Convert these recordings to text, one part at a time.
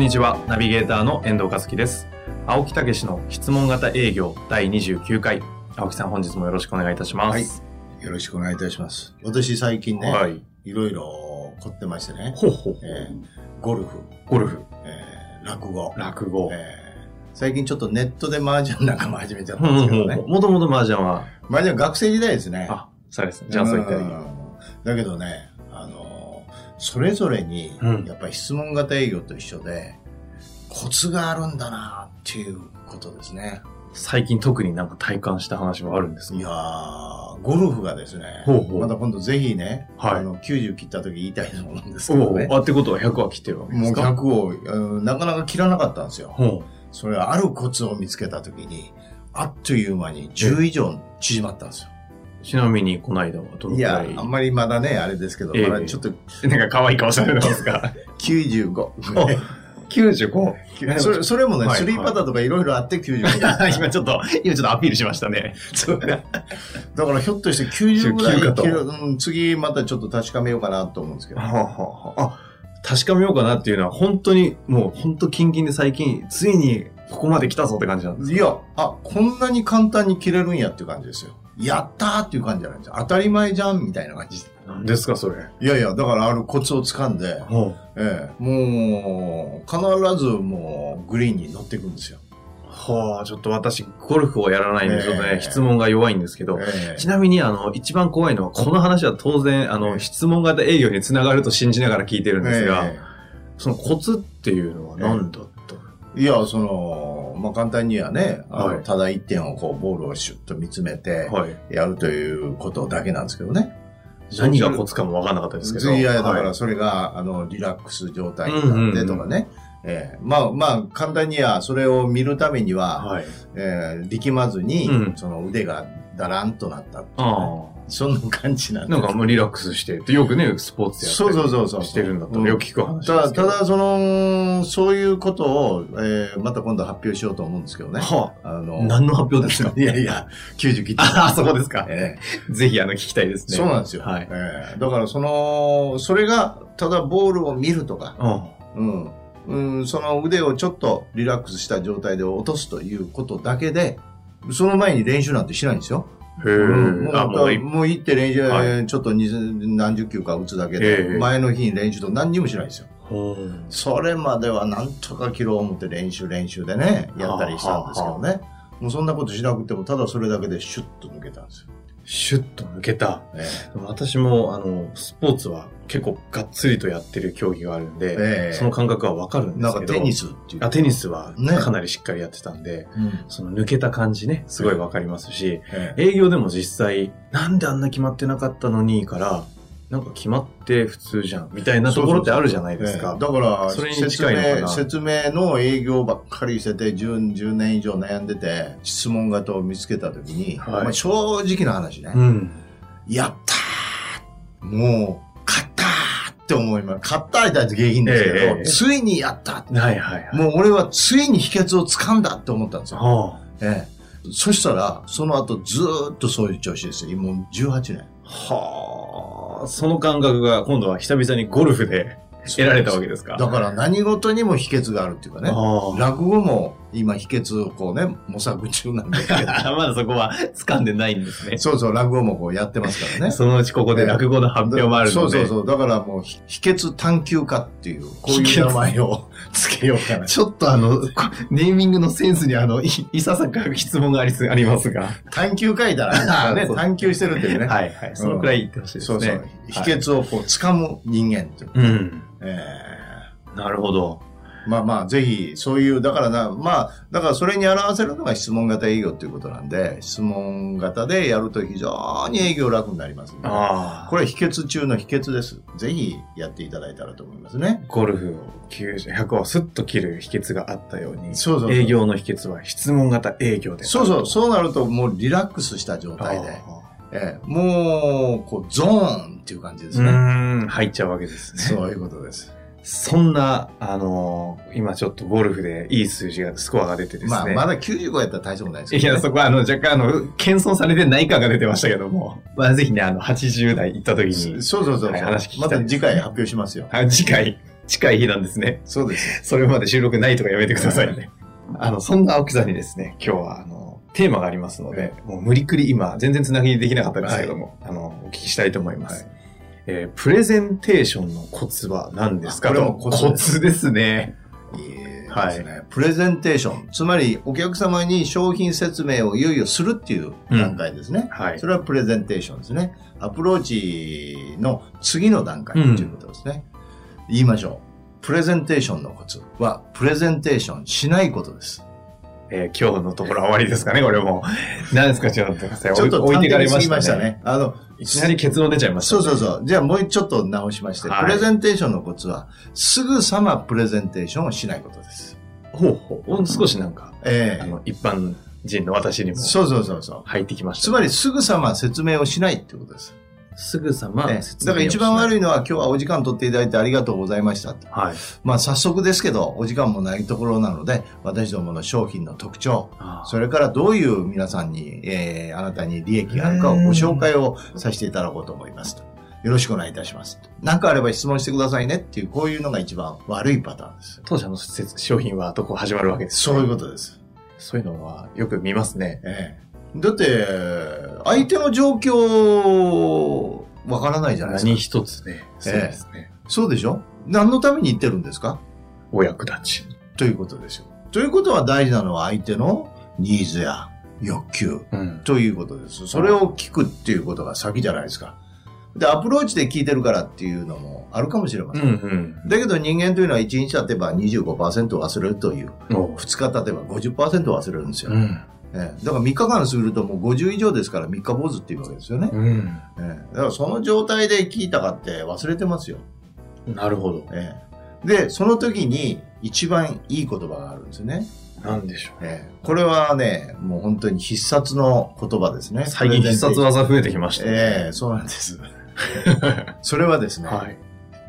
んにちはナビゲーターの遠藤和樹です。青木武の質問型営業第29回。青木さん本日もよろしくお願いいたします、はい、よろしくお願いいたします。私最近ね、はい、いろいろ凝ってましてね。ほうほう。えー、ゴルフ。ゴルフ、えー落語。落語。えー、最近ちょっとネットで麻雀なんかも始めちゃったんですけどね。もともと麻雀は？麻雀学生時代ですね。あ、そうです。ね。じゃあそういっただけどね、あの、それぞれに、やっぱり質問型営業と一緒で、コツがあるんだなっていうことですね。最近特になんか体感した話もあるんですか？いやー、ゴルフがですね、ほうほうまた今度ぜひね、はい、あの、90切った時言いたいと思うんですけどね。あ、ってことは100は切ってるわけですか？もう100を、なかなか切らなかったんですよ。それはあるコツを見つけた時に、あっという間に10以上縮まったんですよ。ちなみに、この間はどのくらい？いや、あんまりまだね、あれですけど、えー、まだちょっと。なんか可愛い顔されてますか ?95。95? それそれもね、スリーパターとかいろいろあって95。今ちょっと、今ちょっとアピールしましたね。だからひょっとして90ぐらい切る、うん、次またちょっと確かめようかなと思うんですけど。ははあ、確かめようかなっていうのは本当に、もう本当キンキンで最近、ついにここまで来たぞって感じなんですいや、あ、こんなに簡単に切れるんやっていう感じですよ。やったーっていう感じじゃないですよ。当たり前じゃんみたいな感じ。何ですか、それ。いやいや、だからあるコツを掴んで、ええ、もう、必ずもう、グリーンに乗っていくんですよ。はあ、ちょっと私、ゴルフをやらないんで、ちょっとね、質問が弱いんですけど、ちなみに、あの、一番怖いのは、この話は当然、あの、質問型営業につながると信じながら聞いてるんですが、そのコツっていうのは何だったいや、その、まあ、簡単にはね、あの、ただ一点をこう、ボールをシュッと見つめて、やるということだけなんですけどね。何がコツかも分かんなかったですけど。いやいや、だからそれが、あの、リラックス状態になってとかね。えー、まあまあ、簡単にはそれを見るためには、はい、えー、力まずに、うん、その腕がだらんとなったっね、そんな感じなんなんかもうリラックスして、よくね、スポーツやってそうそうそうしてるんだと、よく聞く話ただ、ただ、その、そういうことを、えー、また今度発表しようと思うんですけどね。はあ、あの、何の発表ですか？いやいや、90切って。ああ、そこですか。えー、ぜひ、あの、聞きたいですね。そうなんですよ。はい。えー、だから、その、それが、ただボールを見るとか、うん、うん、その腕をちょっとリラックスした状態で落とすということだけで、その前に練習なんてしないんですよ。へもうあもうもう行って練習、はい、ちょっと何十球か打つだけで、前の日に練習と何にもしないんですよ。それまではなんとか切ろう思って練習練習でね、やったりしたんですけどね。もうそんなことしなくても、ただそれだけでシュッと抜けたんですよ。シュッと抜けた。えー、私も、あの、スポーツは結構がっつりとやってる競技があるんで、えー、その感覚はわかるんですけど。なんかテニスっていう。あ、テニスはかなりしっかりやってたんで、ね、その抜けた感じね、すごいわかりますし、えー、営業でも実際、なんであんな決まってなかったのにから、なんか決まって普通じゃん、みたいなところってあるじゃないですか。だから、それに近いのかな？説明の営業ばっかりしてて10、10年以上悩んでて、質問型を見つけたときに、はい、まあ、正直な話ね、うん、やったーもう、勝ったーって思います。勝ったーって下品ですけど、えー、ついにやったはいはいはい。もう俺はついに秘訣をつかんだって思ったんですよ。はあ、ええそしたら、その後ずっとそういう調子ですよ。もう18年。はあ、その感覚が今度は久々にゴルフで得られたわけですか。だから何事にも秘訣があるっていうかね。落語も今秘訣をこうね、模索中なんだけど。まだそこは掴んでないんですね。そうそう、落語もこうやってますからね。そのうちここで落語の発表もあるので。そうそうそう。だからもう秘訣探求家っていう、こういう名前をつけようかな。ちょっとあの、ネーミングのセンスにあの、いいささか質問がありありますが。探求家だらね、探求してるっていうね。はいはい。そのくらい言ってほしいですね。そうそう。秘訣をこう掴む人間っていう。うん。えー、なるほど。まあまあ、ぜひ、そういう、だからな、まあ、だからそれに表せるのが質問型営業ということなんで、質問型でやると非常に営業楽になりますので、これ秘訣中の秘訣です。ぜひやっていただいたらと思いますね。ゴルフを100をスッと切る秘訣があったように、そうそう営業の秘訣は質問型営業で。そうそう、そうなるともうリラックスした状態で。ええ、もう、こう、ゾーンっていう感じですね。入っちゃうわけですね。そういうことです。そんな、あのー、今ちょっとゴルフでいい数字が、スコアが出てですね。まあ、まだ95やったら大丈夫ないですけど、ね、いや、そこはあの、若干あの、謙遜されてない感が出てましたけども、まあ、ぜひね、あの、80代行った時に。そうそうそう。はい、話聞きたい。また次回発表しますよ。あ、次回、近い日なんですね。そうです。それまで収録ないとかやめてくださいね。あの、そんな青木さんにですね、今日は、あの、テーマがありますので、もう無理くり今、全然つなぎできなかったですけども、はい、あの、お聞きしたいと思います。はいえー、プレゼンテーションのコツは何ですか？コツですね。はい、プレゼンテーション。つまり、お客様に商品説明をいよいよするっていう段階ですね。うん、はい。それはプレゼンテーションですね。アプローチの次の段階ということですね。うん、言いましょう。プレゼンテーションのコツは、プレゼンテーションしないことです。えー、今日のところは終わりですかね、これも。何ですか、ちょっとちょっと置いてかれましたね。あの、いきなり結論出ちゃいました、ね、そうそうそう。じゃあもうちょっと直しまして、はい、プレゼンテーションのコツは、すぐさまプレゼンテーションをしないことです。ほうほう。少しなんか、ええー、あの、一般人の私にも。そうそうそうそう。入ってきました、つまりすぐさま説明をしないってことです。すぐさま、ね、だから一番悪いのは今日はお時間取っていただいてありがとうございました。はい。まあ早速ですけど、お時間もないところなので、私どもの商品の特徴、それからどういう皆さんに、えー、あなたに利益があるかをご紹介をさせていただこうと思いますと。よろしくお願いいたします。何かあれば質問してくださいねっていう、こういうのが一番悪いパターンです。当社の商品はどこ始まるわけです、ね、そういうことです。そういうのはよく見ますね。ええだって、相手の状況、わからないじゃないですか。何一つね。そうですね、えー、そうでしょ？何のために言ってるんですか？お役立ち。ということですよ。ということは大事なのは相手のニーズや欲求、うん、ということです。それを聞くっていうことが先じゃないですか。で、アプローチで聞いてるからっていうのもあるかもしれません。うんうん、だけど人間というのは1日経てば25%忘れるという、2日経てば50%忘れるんですよ。うんえだから3日間するともう50以上ですから3日坊主っていうわけですよね。うん、えだからその状態で聞いたかって忘れてますよ。なるほど。えで、その時に一番いい言葉があるんですよね。なんでしょう、えこれはね、もう本当に必殺の言葉ですね。最近必殺技増えてきましたね。ええそうなんです。それはですね、はい、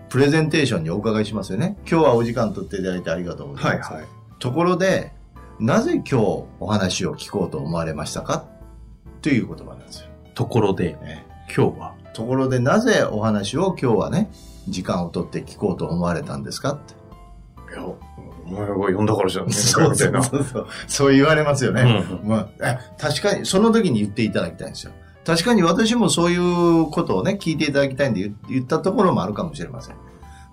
プレゼンテーションにお伺いしますよね。今日はお時間取っていただいてありがとうございます。はいはい、ところで、なぜ今日お話を聞こうと思われましたかという言葉なんですよ。ところで、ね、今日は？ところでなぜお話を今日はね、時間を取って聞こうと思われたんですかって。いや、お前が呼んだからじゃん。そうそうそうそう。そう言われますよね。うん、まあ、確かに、その時に言っていただきたいんですよ。確かに私もそういうことをね、聞いていただきたいんで言ったところもあるかもしれません。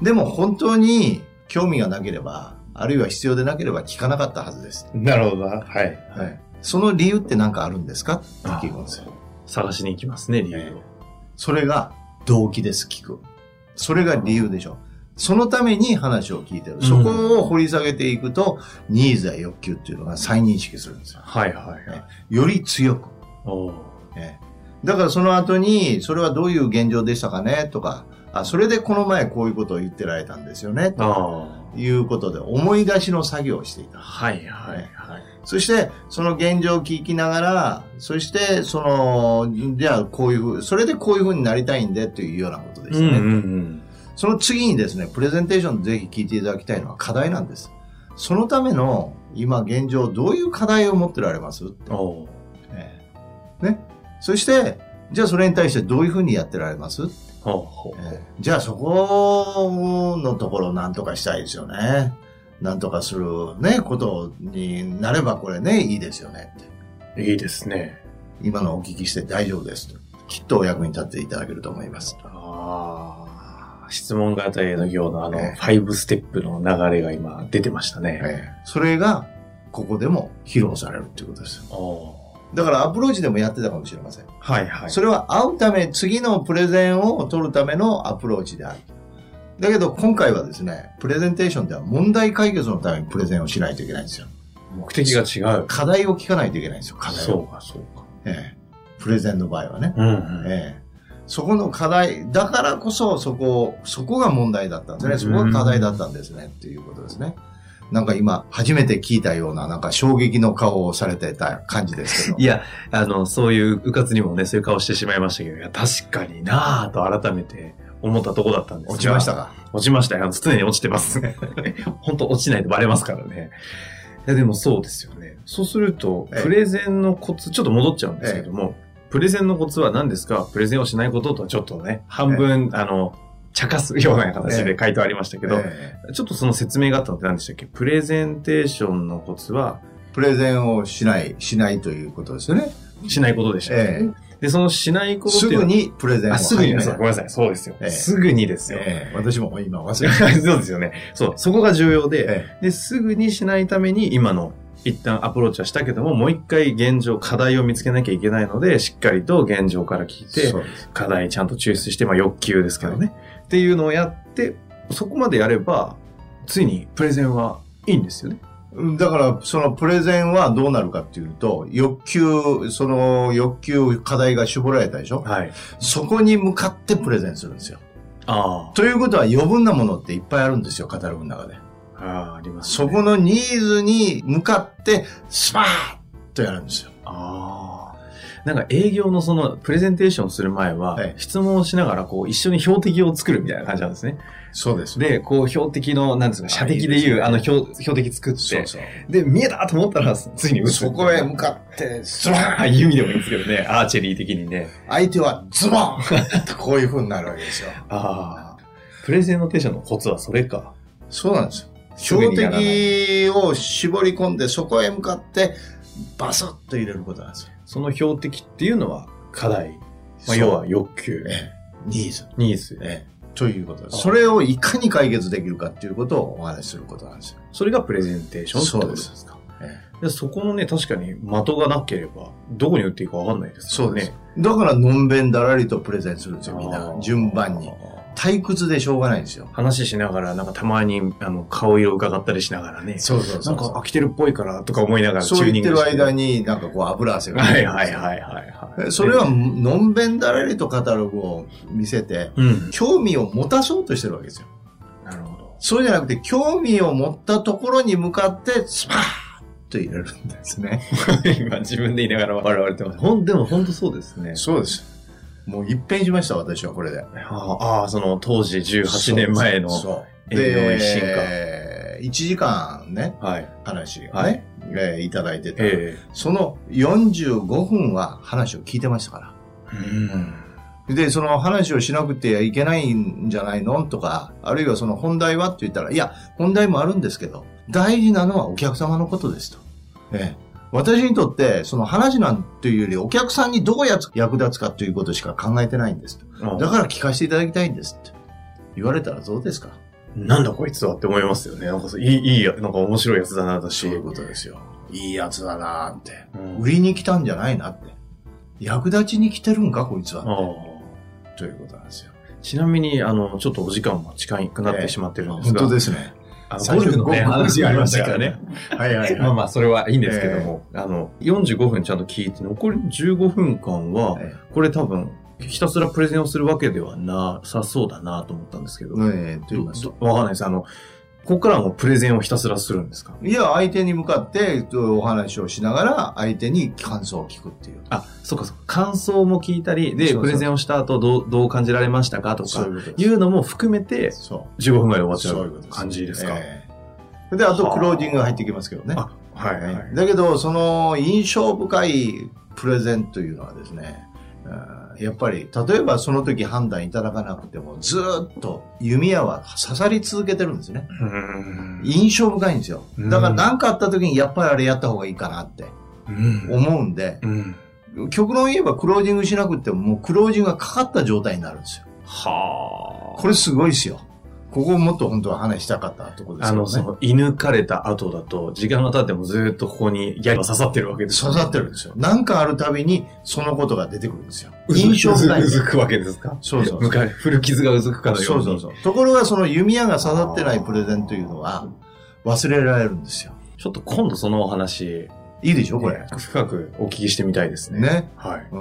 でも本当に興味がなければ、あるいは必要でなければ聞かなかったはずです。なるほど。はい。はい。その理由って何かあるんですか？って聞くんですよ。探しに行きますね、理由を。それが動機です、聞く。それが理由でしょ。そのために話を聞いてる。そこを掘り下げていくと、ニーズや欲求っていうのが再認識するんですよ。はいはい、はい、より強く。だからその後に、それはどういう現状でしたかね？とか、あ、それでこの前こういうことを言ってられたんですよね？とか。いうことで思い出しの作業をしていた。はいはいはい。そして、その現状を聞きながら、そして、その、じゃあこういうふう、それでこういうふうになりたいんでというようなことですね。うんうんうん、その次にですね、プレゼンテーションぜひ聞いていただきたいのは課題なんです。そのための、今現状どういう課題を持ってられます？って。えね。そして、じゃあそれに対してどういうふうにやってられます？じゃあそこのところを何とかしたいですよね。何とかするね、ことになればこれね、いいですよねって。いいですね。今のお聞きして大丈夫ですと。きっとお役に立っていただけると思います。ああ、質問型営業のあの、5ステップの流れが今出てましたね。えー、それが、ここでも披露されるっていうことですよ。だからアプローチでもやってたかもしれません。はいはい。それは会うため、次のプレゼンを取るためのアプローチである。だけど今回はですね、プレゼンテーションでは問題解決のためにプレゼンをしないといけないんですよ。目的が違う。課題を聞かないといけないんですよ、課題を。そうか、そうか。ええ。プレゼンの場合はね。うん、うん、ええ。そこの課題、だからこそそこ、そこが問題だったんですね。そこが課題だったんですね。っていうことですね。なんか今、初めて聞いたような、なんか衝撃の顔をされてた感じですけど。いや、あの、そういう、うかつにもね、そういう顔してしまいましたけど、いや、確かになぁと改めて思ったとこだったんです落ちましたか？落ちましたよ。常に落ちてます。本当落ちないとバレますからね。いや、でもそうですよね。そうすると、プレゼンのコツ、ちょっと戻っちゃうんですけども、プレゼンのコツは何ですか？プレゼンをしないこととはちょっとね、半分、あの、茶化すような形で回答ありましたけど、ちょっとその説明があったのって何でしたっけ？プレゼンテーションのコツは、プレゼンをしない、しないということですよね。しないことでした。ね。で、そのしないことすぐにプレゼンをあ、すぐに、ごめんなさい。そうですよ。すぐにですよ。私も今忘れて そうですよね。そう、そこが重要で、で、すぐにしないために今の一旦アプローチはしたけども、もう一回現状、課題を見つけなきゃいけないので、しっかりと現状から聞いて、課題ちゃんと抽出して、まあ欲求ですけどね、はい、っていうのをやって、そこまでやれば、ついにプレゼンはいいんですよね。だから、そのプレゼンはどうなるかっていうと、欲求、その欲求、課題が絞られたでしょ？はい。そこに向かってプレゼンするんですよ。ああ。ということは余分なものっていっぱいあるんですよ、カタログの中で。ああ、あります、ね、そこのニーズに向かって、スパーッとやるんですよ。ああ。なんか営業のそのプレゼンテーションする前は、質問をしながらこう一緒に標的を作るみたいな感じなんですね。そうです。で、こう標的の、なんですか、射的でいう、あの標標的作って、そうそうで、見えたと思ったら、ついに。そこへ向かって、ズボン弓でもいいんですけどね、アーチェリー的にね。相手はズボンこういう風になるわけですよ。ああ。プレゼンテーションのコツはそれか。そうなんですよ。標的を絞り込んで、そこへ向かって、バスッと入れることなんですよ。その標的っていうのは課題。まあ、要は欲求。ええ、ニーズ。ニーズ。ええ。ということです。それをいかに解決できるかっていうことをお話しすることなんですよ。それがプレゼンテーションってことですか。ええ、でそこのね、確かに的がなければ、どこに打っていいかわかんないですね。そうです。だから、のんべんだらりとプレゼンするんですよ、みんな。順番に。退屈でしょうがないんですよ。話しながら、なんかたまにあの顔色を伺ったりしながらね。そうそうそうなんか飽きてるっぽいからとか思いながらチューニングそう言ってる間になんかこう油汗が。はいはいはいはい、はい。それはのんべんだらりとカタログを見せて、うん、興味を持たそうとしてるわけですよ。なるほど。そうじゃなくて、興味を持ったところに向かって、スパーッと入れるんですね。今自分で言いながら笑われてます。ほん、でも本当そうですね。そうです。もう一変しました、私はこれで。ああ、その当時18年前の営業一新化。1時間ね、はい、話をね、はいえー、いただいてた、えー、その45分は話を聞いてましたから。うん、で、その話をしなくてはいけないんじゃないのとか、あるいはその本題はって言ったら、いや、本題もあるんですけど、大事なのはお客様のことですと。ええ私にとって、その話なんていうより、お客さんにどうやつ役立つかということしか考えてないんです。だから聞かせていただきたいんですって言われたらどうですか？なんだこいつはって思いますよね。なんかいい、いい、なんか面白いやつだな、私。そういうことですよ。いいやつだなって、うん、売りに来たんじゃないなって。役立ちに来てるんか、こいつは。ということなんですよ。ちなみに、あの、ちょっとお時間も近くなってしまってるんですが。えー、本当ですね。ゴルフのね、話がありましたからね。はいはい、はい。まあまあ、それはいいんですけども、あの、45分ちゃんと聞いて、残り15分間は、これ多分、ひたすらプレゼンをするわけではなさそうだなと思ったんですけど。ええと言いますと。わかんないです。あの、ここからはもうプレゼンをひたすらするんですか？いや、相手に向かってお話をしながら、相手に感想を聞くっていう。あ、そうかそうか。感想も聞いたり、で、プレゼンをした後どう、どう感じられましたかとか、いうのも含めて、15分ぐらいで終わっちゃう感じですか？えー、で、あとクロージングが入ってきますけどね。はい、はい。だけど、その印象深いプレゼンというのはですね、やっぱり、例えばその時判断いただかなくても、ずっと弓矢は刺さり続けてるんですね。印象深いんですよ。だから何かあった時にやっぱりあれやった方がいいかなって思うんで、極論言えばクロージングしなくてももうクロージングがかかった状態になるんですよ。はあ。これすごいですよ。ここもっと本当は話したかったところですよね。あの、その、射抜かれた後だと、時間が経ってもずっとここに刃が刺さってるわけです、ね、刺さってるんですよ。なんかあるたびに、そのことが出てくるんですよ。印象がうずくわけですか？そうそうそう。古傷がうずくかのように。そうそうそう。ところが、その弓矢が刺さってないプレゼンというのは、忘れられるんですよ。ちょっと今度そのお話、いいでしょこれ。深くお聞きしてみたいですね。ね。はい。う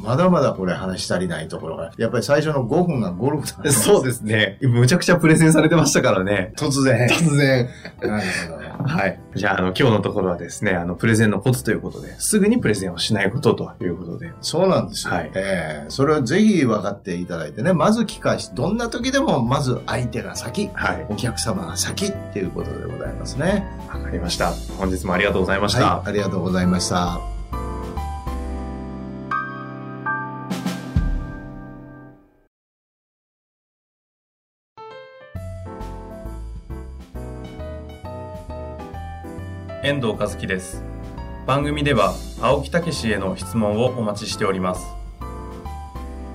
ん。まだまだこれ話し足りないところが。やっぱり最初の5分がゴルフだ そうですね。むちゃくちゃプレゼンされてましたからね。突然。突然。なるほど。はい。じゃあ、あの、今日のところはですね、あの、プレゼンのコツということで、すぐにプレゼンをしないことということで。そうなんですよ。はい。ええー、それをぜひ分かっていただいてね、まず聞かし、どんな時でも、まず相手が先、はい。お客様が先っていうことでございますね。わかりました。本日もありがとうございました。はい、ありがとうございました。遠藤和樹です。番組では青木武への質問をお待ちしております。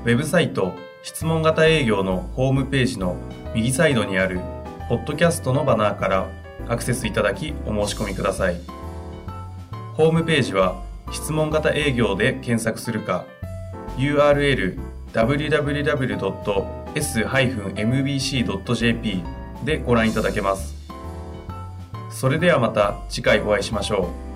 ウェブサイト質問型営業のホームページの右サイドにあるポッドキャストのバナーからアクセスいただきお申し込みください。ホームページは質問型営業で検索するか URL www.s-mbc.jp でご覧いただけますそれではまた次回お会いしましょう。